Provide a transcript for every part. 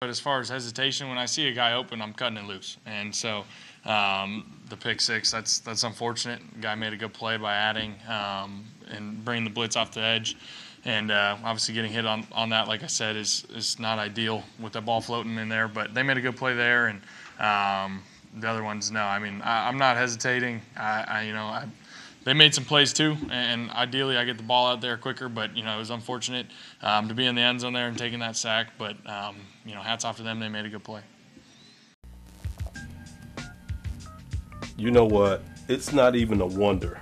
But as far as hesitation, when I see a guy open, I'm cutting it loose. And so um, the pick six, that's that's unfortunate. Guy made a good play by adding um, and bringing the blitz off the edge. And uh, obviously getting hit on, on that, like I said, is is not ideal with the ball floating in there. But they made a good play there, and um, the other ones, no. I mean, I, am not hesitating. I, I you know, I, they made some plays too, and ideally I get the ball out there quicker. But you know, it was unfortunate um, to be in the end zone there and taking that sack. But um, you know, hats off to them. They made a good play. You know what? It's not even a wonder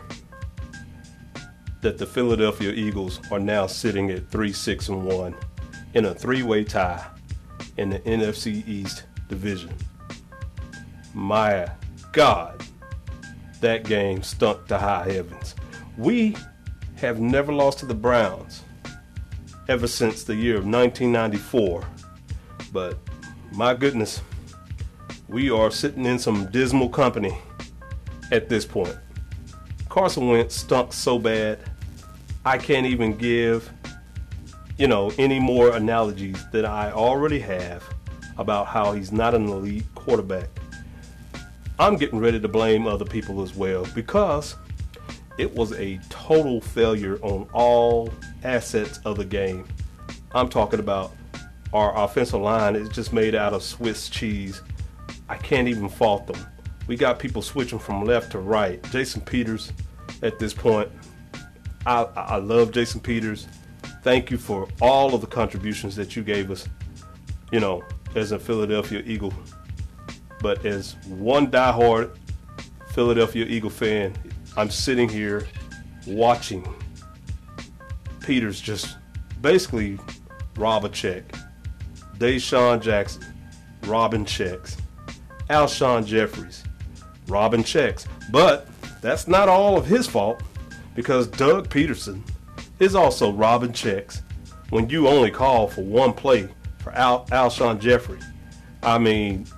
that the Philadelphia Eagles are now sitting at 3 6 and 1 in a three way tie in the NFC East division. My God, that game stunk to high heavens. We have never lost to the Browns ever since the year of 1994. But my goodness, we are sitting in some dismal company at this point. Carson Wentz stunk so bad, I can't even give, you know, any more analogies that I already have about how he's not an elite quarterback. I'm getting ready to blame other people as well because it was a total failure on all assets of the game. I'm talking about our offensive line is just made out of Swiss cheese. I can't even fault them. We got people switching from left to right. Jason Peters, at this point, I, I love Jason Peters. Thank you for all of the contributions that you gave us, you know, as a Philadelphia Eagle. But as one diehard Philadelphia Eagle fan, I'm sitting here watching Peters just basically rob a check. DeSean Jackson, robbing checks. Alshon Jeffries, robbing checks. But that's not all of his fault because Doug Pederson is also robbing checks when you only call for one play for Al- Alshon Jeffery. I mean,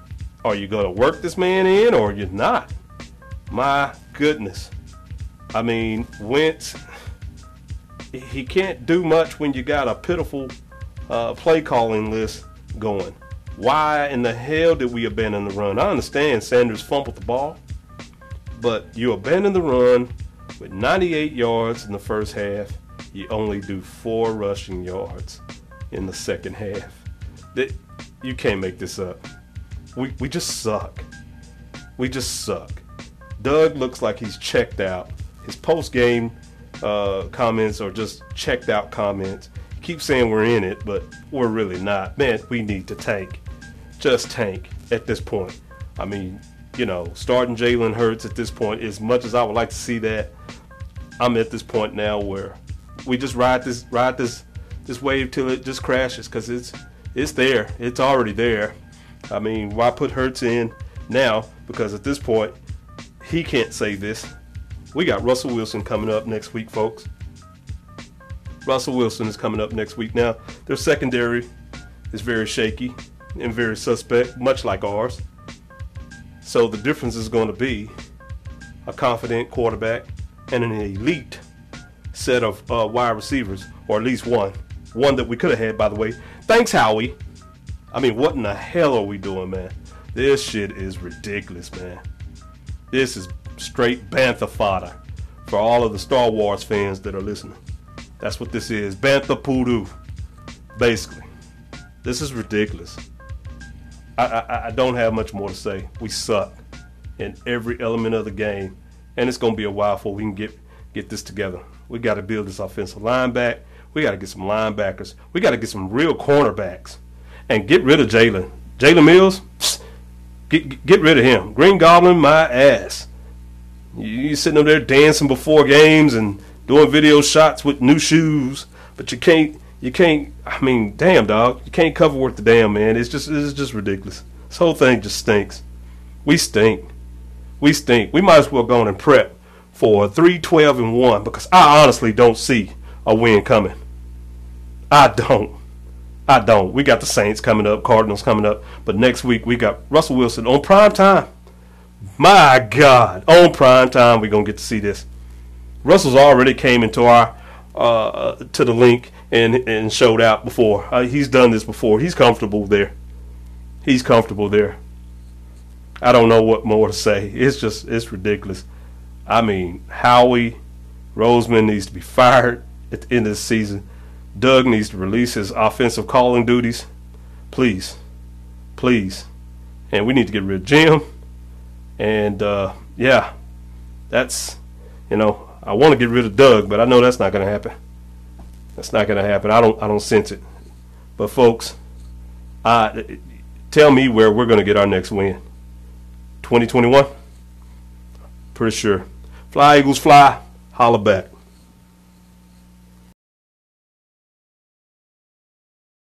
are you going to work this man in or you're not? My goodness. I mean, Wentz, he can't do much when you got a pitiful uh, play calling list going. Why in the hell did we abandon the run? I understand Sanders fumbled the ball, but you abandon the run with 98 yards in the first half. You only do four rushing yards in the second half. That you can't make this up. We we just suck. We just suck. Doug looks like he's checked out. His post game uh, comments are just checked out comments. Keep saying we're in it, but we're really not. Man, we need to tank just tank at this point. I mean, you know, starting Jalen Hurts at this point, as much as I would like to see that, I'm at this point now where we just ride this ride this this wave till it just crashes because it's it's there, it's already there. I mean, why put Hurts in now? Because at this point, he can't save this. We got Russell Wilson coming up next week, folks. Russell Wilson is coming up next week. Now, their secondary is very shaky and very suspect, much like ours. So the difference is going to be a confident quarterback and an elite set of uh, wide receivers, or at least one. One that we could have had, by the way. Thanks, Howie. I mean, what in the hell are we doing, man? This shit is ridiculous, man. This is straight bantha fodder for all of the Star Wars fans that are listening. That's what this is. Bantha poodoo, basically. This is ridiculous. I, I, I don't have much more to say. We suck in every element of the game, and it's to be a while before we can get get this together. We got to build this offensive line back. We got to get some linebackers. We got to get some real cornerbacks, and get rid of Jalen. Jalen Mills, get get rid of him. Green Goblin, my ass. You, sitting up there dancing before games and doing video shots with new shoes, but you can't you can't. I mean, damn, dog, you can't cover worth the damn, man. It's just it's just ridiculous. This whole thing just stinks. We stink. We stink. We might as well go on and prep for three, twelve, and one because I honestly don't see a win coming. I don't. I don't. We got the Saints coming up, Cardinals coming up, but next week we got Russell Wilson on prime time. My God, on prime time we're gonna get to see this. Russell's already came into our uh, to the Linc and and showed out before. Uh, he's done this before. He's comfortable there. He's comfortable there. I don't know what more to say. It's just it's ridiculous. I mean, Howie Roseman needs to be fired at the end of the season. Doug needs to release his offensive calling duties. Please. Please. And we need to get rid of Jim. And uh, yeah, that's you know, I want to get rid of Doug, but I know that's not going to happen. That's not going to happen. I don't I don't sense it. But folks, I tell me where we're going to get our next win. 2021? Pretty sure. Fly Eagles fly. Holla back.